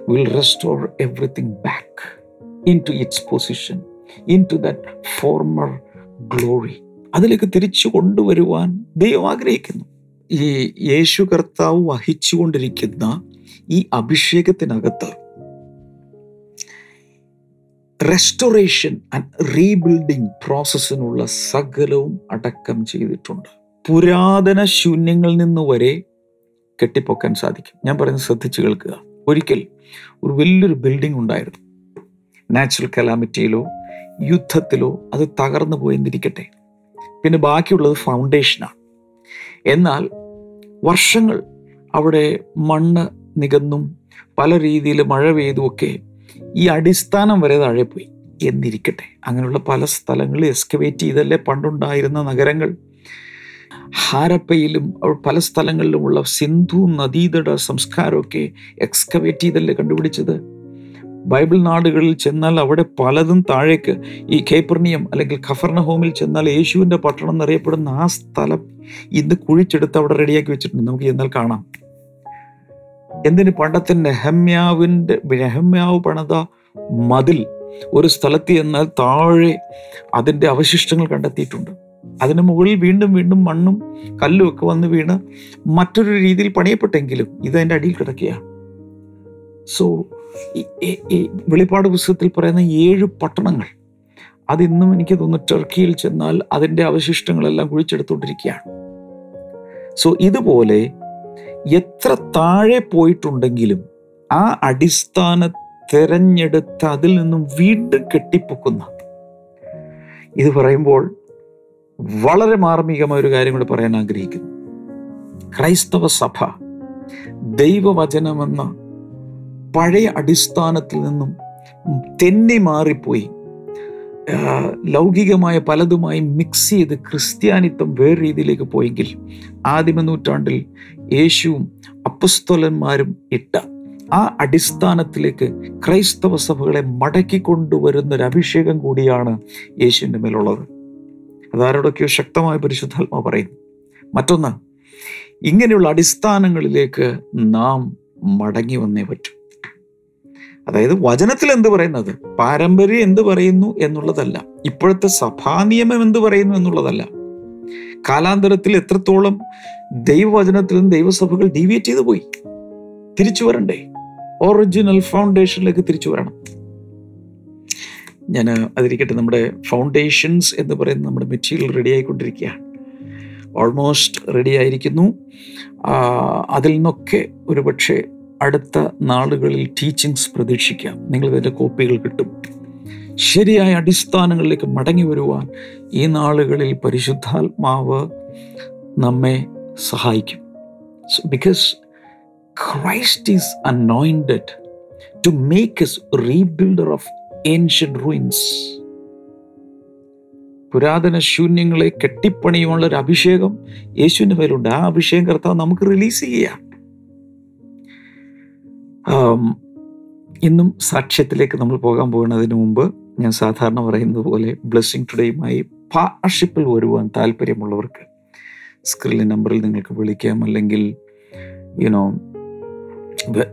B: will restore everything back into its position into that former glory അതിലേക്ക് തിരിച്ചു കൊണ്ടുവരുവാൻ ദൈവം ആഗ്രഹിക്കുന്നു. ഈ യേശു കർത്താവ് വഹിച്ചുകൊണ്ടിരിക്കുന്ന ഈ അഭിഷേകത്തിനകത്ത് റെസ്റ്റോറേഷൻ ആൻഡ് റീബിൽഡിംഗ് പ്രോസസ്സിനുള്ള സകലവും അടക്കം ചെയ്തിട്ടുണ്ട്. പുരാതന ശൂന്യങ്ങളിൽ നിന്ന് വരെ കെട്ടിപ്പൊക്കാൻ സാധിക്കും. ഞാൻ പറയുന്നത് ശ്രദ്ധിച്ചു കേൾക്കുക. ഒരിക്കൽ ഒരു വലിയൊരു ബിൽഡിംഗ് ഉണ്ടായിരുന്നു. നാച്ചുറൽ കലാമിറ്റിയിലോ യുദ്ധത്തിലോ അത് തകർന്നു പോയെന്നിരിക്കട്ടെ. പിന്നെ ബാക്കിയുള്ളത് ഫൗണ്ടേഷനാണ് എന്നാൽ വർഷങ്ങൾ അവിടെ മണ്ണ് നികന്നും പല രീതിയിൽ മഴ പെയ്തുമൊക്കെ ഈ അടിസ്ഥാനം വരെ താഴെ പോയി. എന്നിരിക്കട്ടെ അങ്ങനെയുള്ള പല സ്ഥലങ്ങളിൽ എക്സ്കവേറ്റ് ചെയ്തല്ലേ പണ്ടുണ്ടായിരുന്ന നഗരങ്ങൾ? ഹാരപ്പയിലും പല സ്ഥലങ്ങളിലുമുള്ള സിന്ധു നദീതട സംസ്കാരമൊക്കെ എക്സ്കവേറ്റ് ചെയ്തല്ലേ കണ്ടുപിടിച്ചത്? ബൈബിൾ നാടുകളിൽ ചെന്നാൽ അവിടെ പലതും താഴേക്ക് ഈ കേപ്പർണിയം അല്ലെങ്കിൽ ഖഫർണ ഹോമിൽ ചെന്നാൽ യേശുവിന്റെ പട്ടണം എന്നറിയപ്പെടുന്ന ആ സ്ഥലം ഇന്ന് കുഴിച്ചെടുത്ത് അവിടെ റെഡിയാക്കി വെച്ചിട്ടുണ്ട്. നമുക്ക് ചെന്നാൽ കാണാം. എന്തിന് പണ്ടത്തെ നെഹമ്യാവിന്റെ നെഹമ്യാവ് പണിത മതിൽ ഒരു സ്ഥലത്ത് എന്നാൽ താഴെ അതിന്റെ അവശിഷ്ടങ്ങൾ കണ്ടെത്തിയിട്ടുണ്ട്. അതിന് മുകളിൽ വീണ്ടും വീണ്ടും മണ്ണും കല്ലും ഒക്കെ വന്ന് വീണ് മറ്റൊരു രീതിയിൽ പണിയപ്പെട്ടെങ്കിലും ഇത് അതിന്റെ അടിയിൽ കിടക്കുകയാണ്. സോ ഈ വെളിപ്പാട് പുസ്തകത്തിൽ പറയുന്ന ഏഴ് പട്ടണങ്ങൾ അതിന്നും എനിക്ക് തോന്നുന്നു ടർക്കിയിൽ ചെന്നാൽ അതിന്റെ അവശിഷ്ടങ്ങളെല്ലാം കുഴിച്ചെടുത്തുകൊണ്ടിരിക്കുകയാണ്. സോ ഇതുപോലെ എത്ര താഴെ പോയിട്ടുണ്ടെങ്കിലും ആ അടിസ്ഥാന തിരഞ്ഞെടുത്ത് അതിൽ നിന്നും വീണ്ടും കെട്ടിപ്പൊക്കുന്ന. ഇത് പറയുമ്പോൾ വളരെ മാർമികമായ ഒരു കാര്യം കൂടി പറയാൻ ആഗ്രഹിക്കുന്നു. ക്രൈസ്തവ സഭ ദൈവവചനമെന്ന പഴയ അടിസ്ഥാനത്തിൽ നിന്നും തെന്നി മാറിപ്പോയി. ലൗകികമായ പലതുമായി മിക്സ് ചെയ്ത് ക്രിസ്ത്യാനിത്വം വേറെ രീതിയിലേക്ക് പോയെങ്കിൽ ആദിമ നൂറ്റാണ്ടിൽ യേശുവും അപ്പുസ്തോലന്മാരും ഇട്ട ആ അടിസ്ഥാനത്തിലേക്ക് ക്രൈസ്തവ സഭകളെ മടക്കി കൊണ്ടുവരുന്ന ഒരു അഭിഷേകം കൂടിയാണ് യേശുവിന്റെ മേലുള്ളത്. അതാരോടൊക്കെയോ ശക്തമായ പരിശുദ്ധാത്മ പറയുന്നു. മറ്റൊന്ന് ഇങ്ങനെയുള്ള അടിസ്ഥാനങ്ങളിലേക്ക് നാം മടങ്ങി വന്നേ പറ്റൂ. അതായത് വചനത്തിൽ എന്ത് പറയുന്നത്? പാരമ്പര്യം എന്ത് പറയുന്നു എന്നുള്ളതല്ല. ഇപ്പോഴത്തെ സഭാനിയമം എന്ത് പറയുന്നു എന്നുള്ളതല്ല. കാലാന്തരത്തിൽ എത്രത്തോളം ദൈവവചനത്തിൽ നിന്ന് ദൈവസഭകൾ ഡീവിയേറ്റ് ചെയ്തു പോയി. തിരിച്ചു വരണ്ടേ? ഒറിജിനൽ ഫൗണ്ടേഷനിലേക്ക് തിരിച്ചു വരണം. ഞാൻ അതിരിക്കട്ടെ നമ്മുടെ ഫൗണ്ടേഷൻസ് എന്ന് പറയുന്ന നമ്മുടെ മെറ്റീരിയൽ റെഡി ആയിക്കൊണ്ടിരിക്കുകയാണ്. ഓൾമോസ്റ്റ് റെഡി ആയിരിക്കുന്നു. അതിൽ നിന്നൊക്കെ ഒരുപക്ഷെ അടുത്ത നാളുകളിൽ ടീച്ചിങ്സ് പ്രതീക്ഷിക്കാം. നിങ്ങൾക്കതിന്റെ കോപ്പികൾ കിട്ടും. ശരിയായ അടിസ്ഥാനങ്ങളിലേക്ക് മടങ്ങി വരുവാൻ ഈ നാളുകളിൽ പരിശുദ്ധാത്മാവ് നമ്മെ സഹായിക്കും. Because Christ is anointed to make us rebuilder of ancient ruins പുരാതന ശൂന്യങ്ങളെ കെട്ടിപ്പണിയുമുള്ള ഒരു അഭിഷേകം യേശുവിന്റെ മേലുണ്ട്. ആ അഭിഷേകം കർത്താവ് നമുക്ക് റിലീസ് ചെയ്യാം ഇന്നും സാക്ഷ്യത്തിലേക്ക് നമ്മൾ പോകാൻ പോകുന്നതിന് മുമ്പ് ഞാൻ സാധാരണ പറയുന്നത് പോലെ ബ്ലെസ്സിങ് ടുഡേയുമായി പാർട്ണർഷിപ്പിൽ വരുവാൻ താല്പര്യമുള്ളവർക്ക് സ്ക്രീനിലെ നമ്പറിൽ നിങ്ങൾക്ക് വിളിക്കാം. അല്ലെങ്കിൽ യുനോ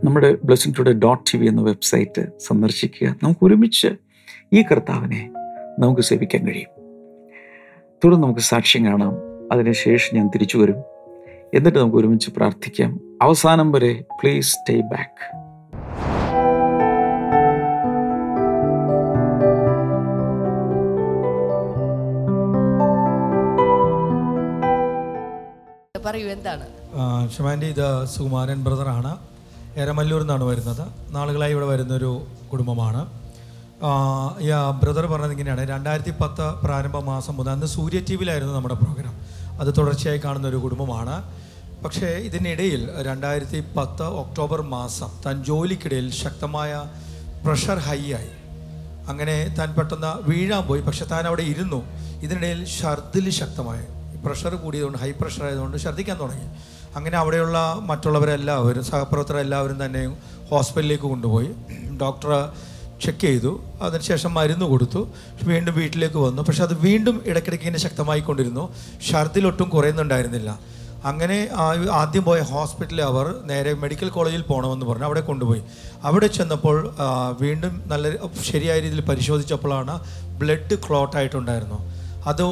B: നമ്മുടെ blessing today dot T V എന്ന വെബ്സൈറ്റ് സന്ദർശിക്കുക. നമുക്ക് ഒരുമിച്ച് ഈ കർത്താവിനെ നമുക്ക് സേവിക്കാൻ കഴിയും. തുടർന്ന് നമുക്ക് സാക്ഷ്യം കാണാം. അതിനുശേഷം ഞാൻ തിരിച്ചു വരും. എന്നിട്ട് നമുക്ക് ഒരുമിച്ച് പ്രാർത്ഥിക്കാം. അവസാനം വരെ പ്ലീസ് സ്റ്റേ ബാക്ക്
A: പറയൂ എന്താണ്?
D: ഷുമാന്റെ ഇത് സുകുമാരൻ ബ്രദറാണ്. എരമല്ലൂർ നിന്നാണ് വരുന്നത്. നാളുകളായി ഇവിടെ വരുന്നൊരു കുടുംബമാണ്. ബ്രദർ പറഞ്ഞത് ഇങ്ങനെയാണ്. രണ്ടായിരത്തി പത്ത് പ്രാരംഭ മാസം മുതൽ അന്ന് സൂര്യ ടി വിയിലായിരുന്നു നമ്മുടെ പ്രോഗ്രാം. അത് തുടർച്ചയായി കാണുന്ന ഒരു കുടുംബമാണ്. പക്ഷേ ഇതിനിടയിൽ രണ്ടായിരത്തി പത്ത് ഒക്ടോബർ മാസം താൻ ജോലിക്കിടയിൽ ശക്തമായ പ്രഷർ ഹൈ ആയി അങ്ങനെ താൻ പെട്ടെന്ന് വീഴാൻ പോയി. പക്ഷെ താൻ അവിടെ ഇരുന്നു. ഇതിനിടയിൽ ഛർദിൽ ശക്തമായി. പ്രഷർ കൂടിയതുകൊണ്ട് ഹൈ പ്രഷർ ആയതുകൊണ്ട് ഛർദ്ദിക്കാൻ തുടങ്ങി. അങ്ങനെ അവിടെയുള്ള മറ്റുള്ളവരെല്ലാവരും സഹപ്രവർത്തകർ എല്ലാവരും തന്നെ ഹോസ്പിറ്റലിലേക്ക് കൊണ്ടുപോയി. ഡോക്ടർ ചെക്ക് ചെയ്തു. അതിനുശേഷം മരുന്ന് കൊടുത്തു. വീണ്ടും വീട്ടിലേക്ക് വന്നു. പക്ഷെ അത് വീണ്ടും ഇടയ്ക്കിടയ്ക്ക് ഇങ്ങനെ ശക്തമായി കൊണ്ടിരുന്നു ഛർദിലൊട്ടും കുറയുന്നുണ്ടായിരുന്നില്ല. അങ്ങനെ ആദ്യം പോയ ഹോസ്പിറ്റലിൽ അവർ നേരെ മെഡിക്കൽ കോളേജിൽ പോകണമെന്ന് പറഞ്ഞു. അവിടെ കൊണ്ടുപോയി. അവിടെ ചെന്നപ്പോൾ വീണ്ടും നല്ല ശരിയായ രീതിയിൽ പരിശോധിച്ചപ്പോഴാണ് ബ്ലഡ് ക്ലോട്ട് ആയിട്ടുണ്ടായിരുന്നു. അത്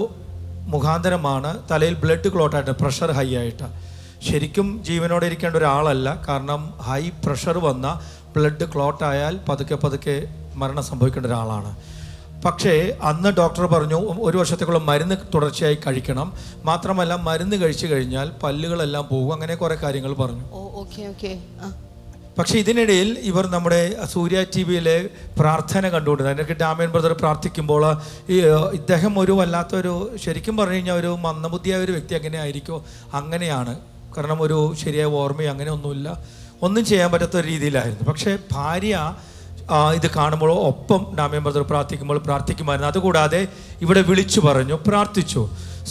D: മുഖാന്തരമാണ് തലയിൽ ബ്ലഡ് ക്ലോട്ട് ആയിട്ട് പ്രഷർ ഹൈ ആയിട്ട്. ശരിക്കും ജീവനോടെ ഇരിക്കേണ്ട ഒരാളല്ല കാരണം ഹൈ പ്രഷർ വന്ന ബ്ലഡ് ക്ലോട്ട് ആയാൽ പതുക്കെ പതുക്കെ മരണം സംഭവിക്കേണ്ട ഒരാളാണ്. പക്ഷേ അന്ന് ഡോക്ടർ പറഞ്ഞു ഒരു വർഷത്തേക്കുള്ള മരുന്ന് തുടർച്ചയായി കഴിക്കണം. മാത്രമല്ല മരുന്ന് കഴിച്ചു കഴിഞ്ഞാൽ പല്ലുകളെല്ലാം പോകും. അങ്ങനെ കുറേ കാര്യങ്ങൾ പറഞ്ഞു. പക്ഷേ ഇതിനിടയിൽ ഇവർ നമ്മുടെ സൂര്യ ടി വിയിലെ പ്രാർത്ഥന കണ്ടുകൊണ്ടിരുന്നു അതിനൊക്കെ ഡാമേൻ ബ്രദർ പ്രാർത്ഥിക്കുമ്പോൾ ഈ ഇദ്ദേഹം ഒരു വല്ലാത്തൊരു ശരിക്കും പറഞ്ഞു കഴിഞ്ഞാൽ ഒരു മന്ദബുദ്ധിയായ ഒരു വ്യക്തി അങ്ങനെ ആയിരിക്കോ അങ്ങനെയാണ്. കാരണം ഒരു ശരിയായ ഓർമ്മ അങ്ങനെ ഒന്നുമില്ല. ഒന്നും ചെയ്യാൻ പറ്റാത്ത ഒരു രീതിയിലായിരുന്നു. പക്ഷേ ഭാര്യ ഇത് കാണുമ്പോൾ ഒപ്പം ഡാമിയൻ ബ്രദർ പ്രാർത്ഥിക്കുമ്പോൾ പ്രാർത്ഥിക്കുമായിരുന്നു. അതുകൂടാതെ ഇവിടെ വിളിച്ചു പറഞ്ഞു പ്രാർത്ഥിച്ചു.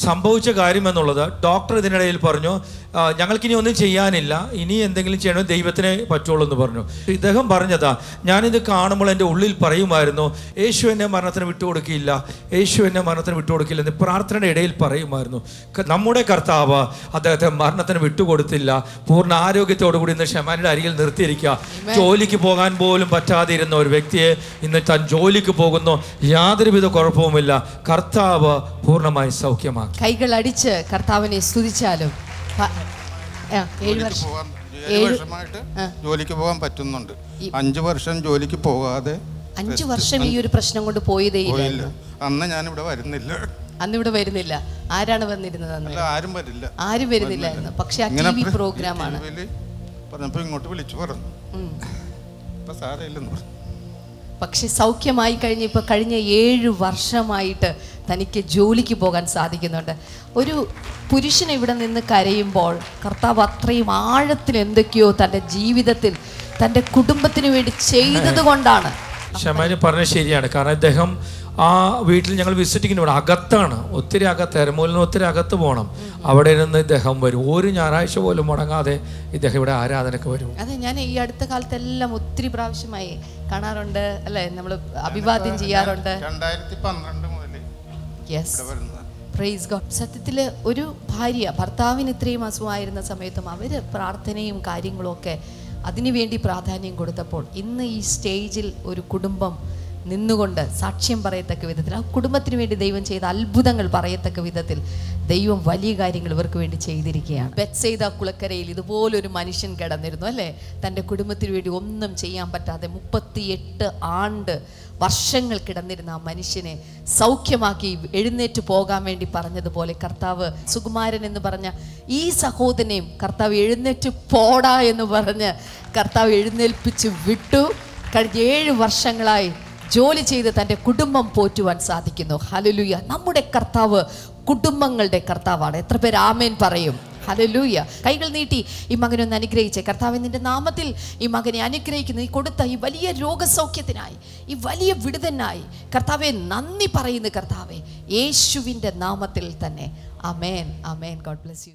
D: സംഭവിച്ച കാര്യം എന്നുള്ളത് ഡോക്ടർ ഇതിനിടയിൽ പറഞ്ഞു "ആ, ഞങ്ങൾക്കിനി ഒന്നും ചെയ്യാനില്ല. ഇനി എന്തെങ്കിലും ചെയ്യണോ ദൈവത്തിനെ പറ്റുള്ളൂ എന്ന് പറഞ്ഞു. ഇദ്ദേഹം പറഞ്ഞതാ ഞാനിത് കാണുമ്പോൾ എന്റെ ഉള്ളിൽ പറയുമായിരുന്നു യേശു എന്നെ മരണത്തിന് വിട്ടുകൊടുക്കില്ല യേശു എന്നെ മരണത്തിന് വിട്ടുകൊടുക്കില്ല എന്ന് പ്രാർത്ഥനയുടെ ഇടയിൽ പറയുമായിരുന്നു. നമ്മുടെ കർത്താവ് അദ്ദേഹത്തെ മരണത്തിന് വിട്ടുകൊടുത്തില്ല. പൂർണ ആരോഗ്യത്തോടു കൂടി ഇന്ന് ഷമാനിയുടെ അരികിൽ നിർത്തിയിരിക്കുക. ജോലിക്ക് പോകാൻ പോലും പറ്റാതിരുന്ന ഒരു വ്യക്തിയെ ഇന്ന് താൻ ജോലിക്ക് പോകുന്നു. യാതൊരുവിധ കുഴപ്പവുമില്ല. കർത്താവ് പൂർണമായി സൗഖ്യമാക്കി.
E: കൈകൾ അടിച്ച് കർത്താവിനെ സ്തുതിച്ചാലും ഏഴ് വർഷം.
F: ഏഴ് വർഷമായിട്ട് ജോലിക്ക് പോകാൻ പറ്റുന്നുണ്ട്. അഞ്ചു വർഷം ജോലിക്ക് പോകാതെ
E: അഞ്ചു വർഷം ഈ ഒരു പ്രശ്നം കൊണ്ട് പോയതേ ഇല്ല
F: അന്ന്. ഞാൻ ഇവിടെ വരുന്നില്ല.
E: അന്നിവിടെ വരുന്നില്ല. ആരാണ് വന്നിരുന്നത് അന്ന്?
F: ആരും വരില്ല.
E: ആരും വരുന്നില്ലായിരുന്നു പക്ഷെ ആ ടി വി പ്രോഗ്രാമാണ്.
F: ഇങ്ങോട്ട് വിളിച്ചു പറഞ്ഞു. ഇപ്പൊ സാരമില്ലെന്ന് പറഞ്ഞു.
E: പക്ഷെ സൗഖ്യമായി കഴിഞ്ഞ് ഇപ്പോൾ കഴിഞ്ഞ ഏഴ് വർഷമായിട്ട് തനിക്ക് ജോലിക്ക് പോകാൻ സാധിക്കുന്നുണ്ട്. ഒരു പുരുഷൻ ഇവിടെ നിന്ന് കരയുമ്പോൾ കർത്താവ് അത്രയും ആഴത്തിൽ എന്തൊക്കെയോ തന്റെ ജീവിതത്തിൽ തന്റെ കുടുംബത്തിന് വേണ്ടി ചെയ്തത് കൊണ്ടാണ്.
D: ഷമാരി പറഞ്ഞത് ശരിയാണ്. കാരണം അദ്ദേഹം ആ വീട്ടിൽ ഞങ്ങൾ വിസിറ്റിങ്ങിന് ഇവിടെ അകത്താണ്. ഒത്തിരി അകത്ത് എരമൂലിന് ഒത്തിരി അകത്ത് പോകണം അവിടെ നിന്ന് ഇദ്ദേഹം വരും. ഒരു ഞായറാഴ്ച പോലും മുടങ്ങാതെ ഇദ്ദേഹം ഇവിടെ ആരാധനക്ക് വരും.
E: അതെ ഞാൻ ഈ അടുത്ത കാലത്തെല്ലാം ഒത്തിരി പ്രാവശ്യമായി കാണാറുണ്ട് അല്ലേ? നമ്മൾ അഭിവാദ്യം ചെയ്യാറുണ്ട്.
F: രണ്ടായിരത്തി പന്ത്രണ്ട് മുതൽ
E: യെസ് പ്രൈസ് ഗോഡ് സത്യത്തിൽ ഒരു ഭാര്യ ഭർത്താവിന് ഇത്രയും അസുഖമായിരുന്ന സമയത്തും അവർ പ്രാർത്ഥനയും കാര്യങ്ങളും ഒക്കെ അതിനുവേണ്ടി പ്രാധാന്യം കൊടുത്തപ്പോൾ ഇന്ന് ഈ സ്റ്റേജിൽ ഒരു കുടുംബം നിന്നുകൊണ്ട് സാക്ഷ്യം പറയത്തക്ക വിധത്തിൽ ആ കുടുംബത്തിന് വേണ്ടി ദൈവം ചെയ്ത അത്ഭുതങ്ങൾ പറയത്തക്ക വിധത്തിൽ ദൈവം വലിയ കാര്യങ്ങൾ ഇവർക്ക് വേണ്ടി ചെയ്തിരിക്കുകയാണ്. ബെത്സെയ്ത കുളക്കരയിൽ ഇതുപോലൊരു മനുഷ്യൻ കിടന്നിരുന്നു അല്ലേ? തന്റെ കുടുംബത്തിന് വേണ്ടി ഒന്നും ചെയ്യാൻ പറ്റാതെ മുപ്പത്തിയെട്ട് ആണ്ട് വർഷങ്ങൾ കിടന്നിരുന്ന ആ മനുഷ്യനെ സൗഖ്യമാക്കി എഴുന്നേറ്റ് പോകാൻ വേണ്ടി പറഞ്ഞതുപോലെ കർത്താവ് സുകുമാരൻ എന്ന് പറഞ്ഞ ഈ സഹോദരനെയും കർത്താവ് എഴുന്നേറ്റ് പോടാ എന്ന് പറഞ്ഞ് കർത്താവ് എഴുന്നേൽപ്പിച്ച് വിട്ടു. കഴിഞ്ഞ ഏഴ് വർഷങ്ങളായി ജോലി ചെയ്ത് തന്റെ കുടുംബം പോറ്റുവാൻ സാധിക്കുന്നു. ഹലലുയ നമ്മുടെ കർത്താവ് കുടുംബങ്ങളുടെ കർത്താവാണ്. എത്ര പേര് ആമേൻ പറയും. ഹലലൂയ കൈകൾ നീട്ടി ഈ മകനെ ഒന്ന് അനുഗ്രഹിച്ചേ. കർത്താവ് നിന്റെ നാമത്തിൽ ഈ മകനെ അനുഗ്രഹിക്കുന്നു. ഈ കൊടുത്ത ഈ വലിയ രോഗസൗഖ്യത്തിനായി ഈ വലിയ വിടുതനായി കർത്താവെ നന്ദി പറയുന്നു കർത്താവെ. യേശുവിന്റെ നാമത്തിൽ തന്നെ. Amen amen God bless you.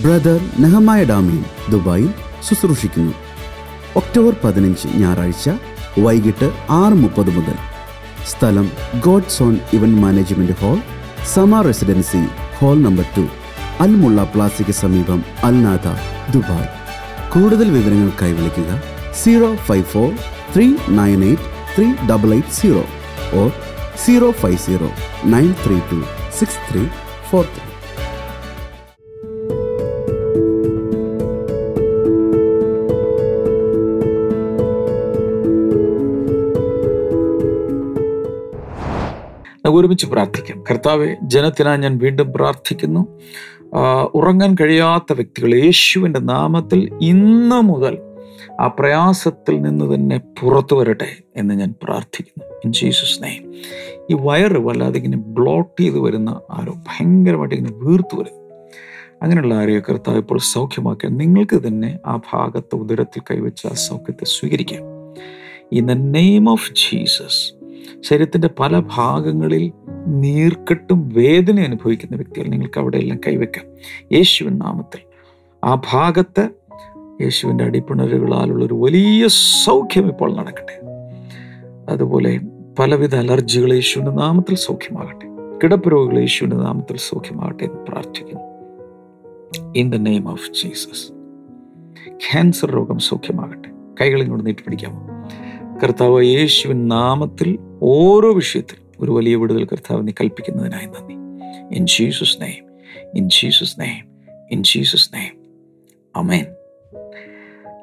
C: Brother Nehemiah Damien ദുബായിൽ ശുശ്രൂഷിക്കുന്നു. ഒക്ടോബർ പതിനഞ്ച് ഞായറാഴ്ച വൈകിട്ട് ആറ് മുപ്പത് മുതൽ. സ്ഥലം God zone event management hall Sama residency hall number two Al Mulla plastic സമീപം അൽനാഥ ദുബായ്. കൂടുതൽ വിവരങ്ങൾക്കായി വിളിക്കുക zero five four three nine eight three double eight zero or zero five zero nine three two six three four three.
B: ഒരുമിച്ച് പ്രാർത്ഥിക്കാം. കർത്താവെ ജനത്തിനായി ഞാൻ വീണ്ടും പ്രാർത്ഥിക്കുന്നു. ഉറങ്ങാൻ കഴിയാത്ത വ്യക്തികൾ യേശുവിന്റെ നാമത്തിൽ ഇന്ന് മുതൽ ആ പ്രയാസത്തിൽ നിന്ന് തന്നെ പുറത്തു വരട്ടെ എന്ന് ഞാൻ പ്രാർത്ഥിക്കുന്നു. ഇൻ ജീസസ് നെയിം ഈ വയറ് വല്ലാതെ ഇങ്ങനെ ബ്ലോട്ട് ചെയ്ത് വരുന്ന ആരോ ഭയങ്കരമായിട്ട് ഇങ്ങനെ വീർത്തു വരും. അങ്ങനെയുള്ള ആരെയോ കർത്താവ് ഇപ്പോൾ സൗഖ്യമാക്കുക നിങ്ങൾക്ക് തന്നെ ആ ഭാഗത്ത് ഉദരത്തിൽ കൈവച്ച ആ സൗഖ്യത്തെ സ്വീകരിക്കാം. In the name of Jesus ശരീരത്തിന്റെ പല ഭാഗങ്ങളിൽ നീർക്കെട്ടും വേദന അനുഭവിക്കുന്ന വ്യക്തികൾ നിങ്ങൾക്ക് അവിടെയെല്ലാം കൈവയ്ക്കാം. യേശുവിൻ നാമത്തിൽ. ആ ഭാഗത്ത് യേശുവിന്റെ അടിപ്പിണരുകളാലുള്ള ഒരു വലിയ സൗഖ്യം ഇപ്പോൾ നടക്കട്ടെ. അതുപോലെ പലവിധ അലർജികൾ യേശുവിന്റെ നാമത്തിൽ സൗഖ്യമാകട്ടെ. കിടപ്പ് രോഗികൾ യേശുവിന്റെ നാമത്തിൽ സൗഖ്യമാകട്ടെ എന്ന് പ്രാർത്ഥിക്കുന്നു. In the name of Jesus cancer രോഗം സൗഖ്യമാകട്ടെ. കൈകൾ ഇങ്ങോട്ട് നീട്ടി കർത്താവ് യേശുവിൻ നാമത്തിൽ ഓരോ വിഷയത്തിൽ ഒരു വലിയ വിടുതൽ കർത്താവ് നീ കൽപ്പിക്കുന്നതിനായി നന്ദി. In Jesus name in Jesus name in Jesus name amen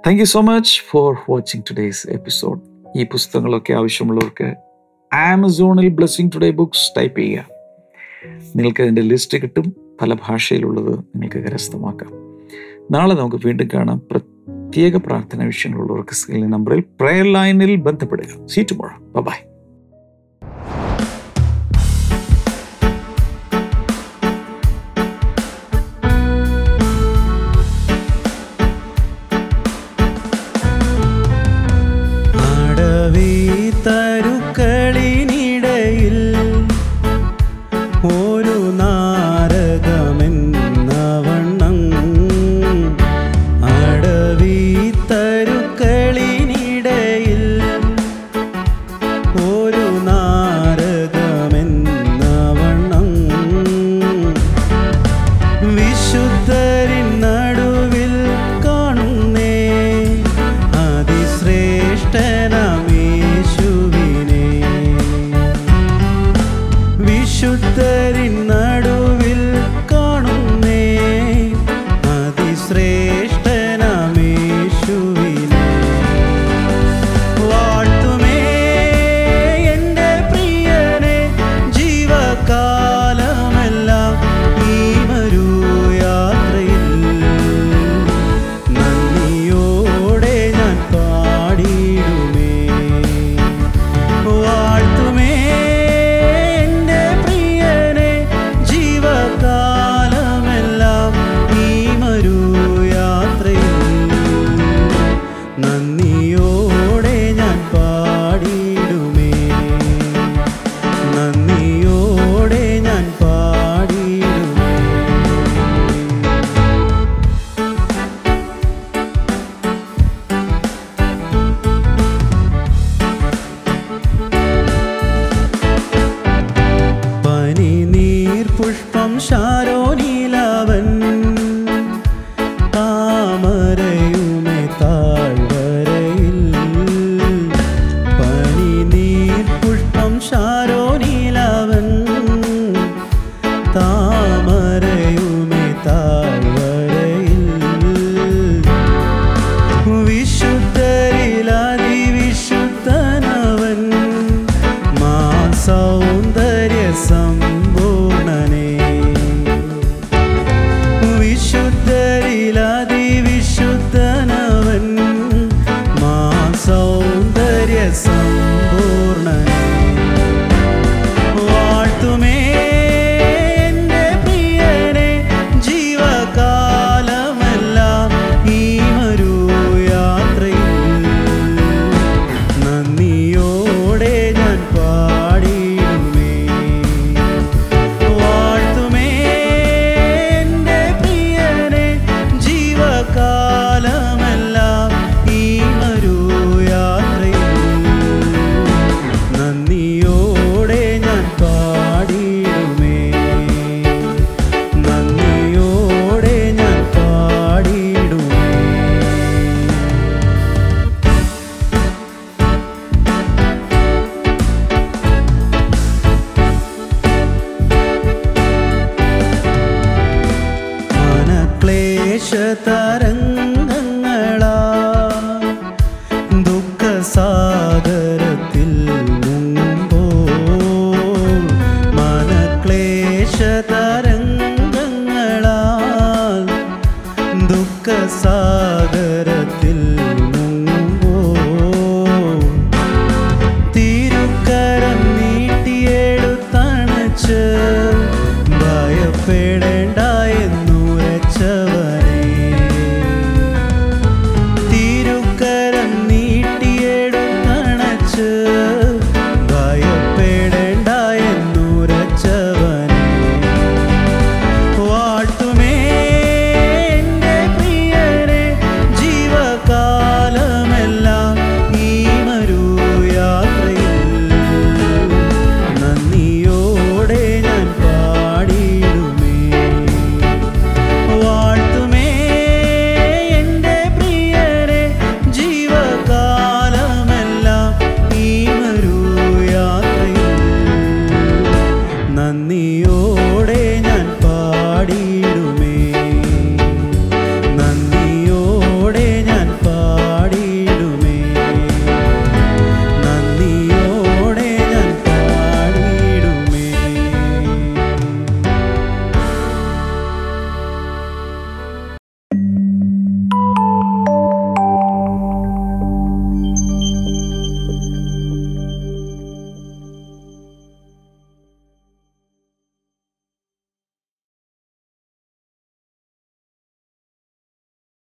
B: thank you so much for watching today's episode ഈ പുസ്തകങ്ങളൊക്കെ ആവശ്യമുള്ളവർക്ക് ആമസോണിൽ ബ്ലെസ്സിങ് ടുഡേ ബുക്സ് ടൈപ്പ് ചെയ്യുക. നിങ്ങൾക്ക് അതിന്റെ ലിസ്റ്റ് കിട്ടും. പല ഭാഷയിലുള്ളത് നിങ്ങൾക്ക് കരസ്ഥമാക്കാം. നാളെ നമുക്ക് വീണ്ടും കാണാം. പ്രത്യേക പ്രാർത്ഥന വിഷയങ്ങളുള്ളവർക്ക് സ്ക്രീൻ നമ്പറിൽ പ്രയർ ലൈനിൽ ബന്ധപ്പെടുക. Seat പോഴാം by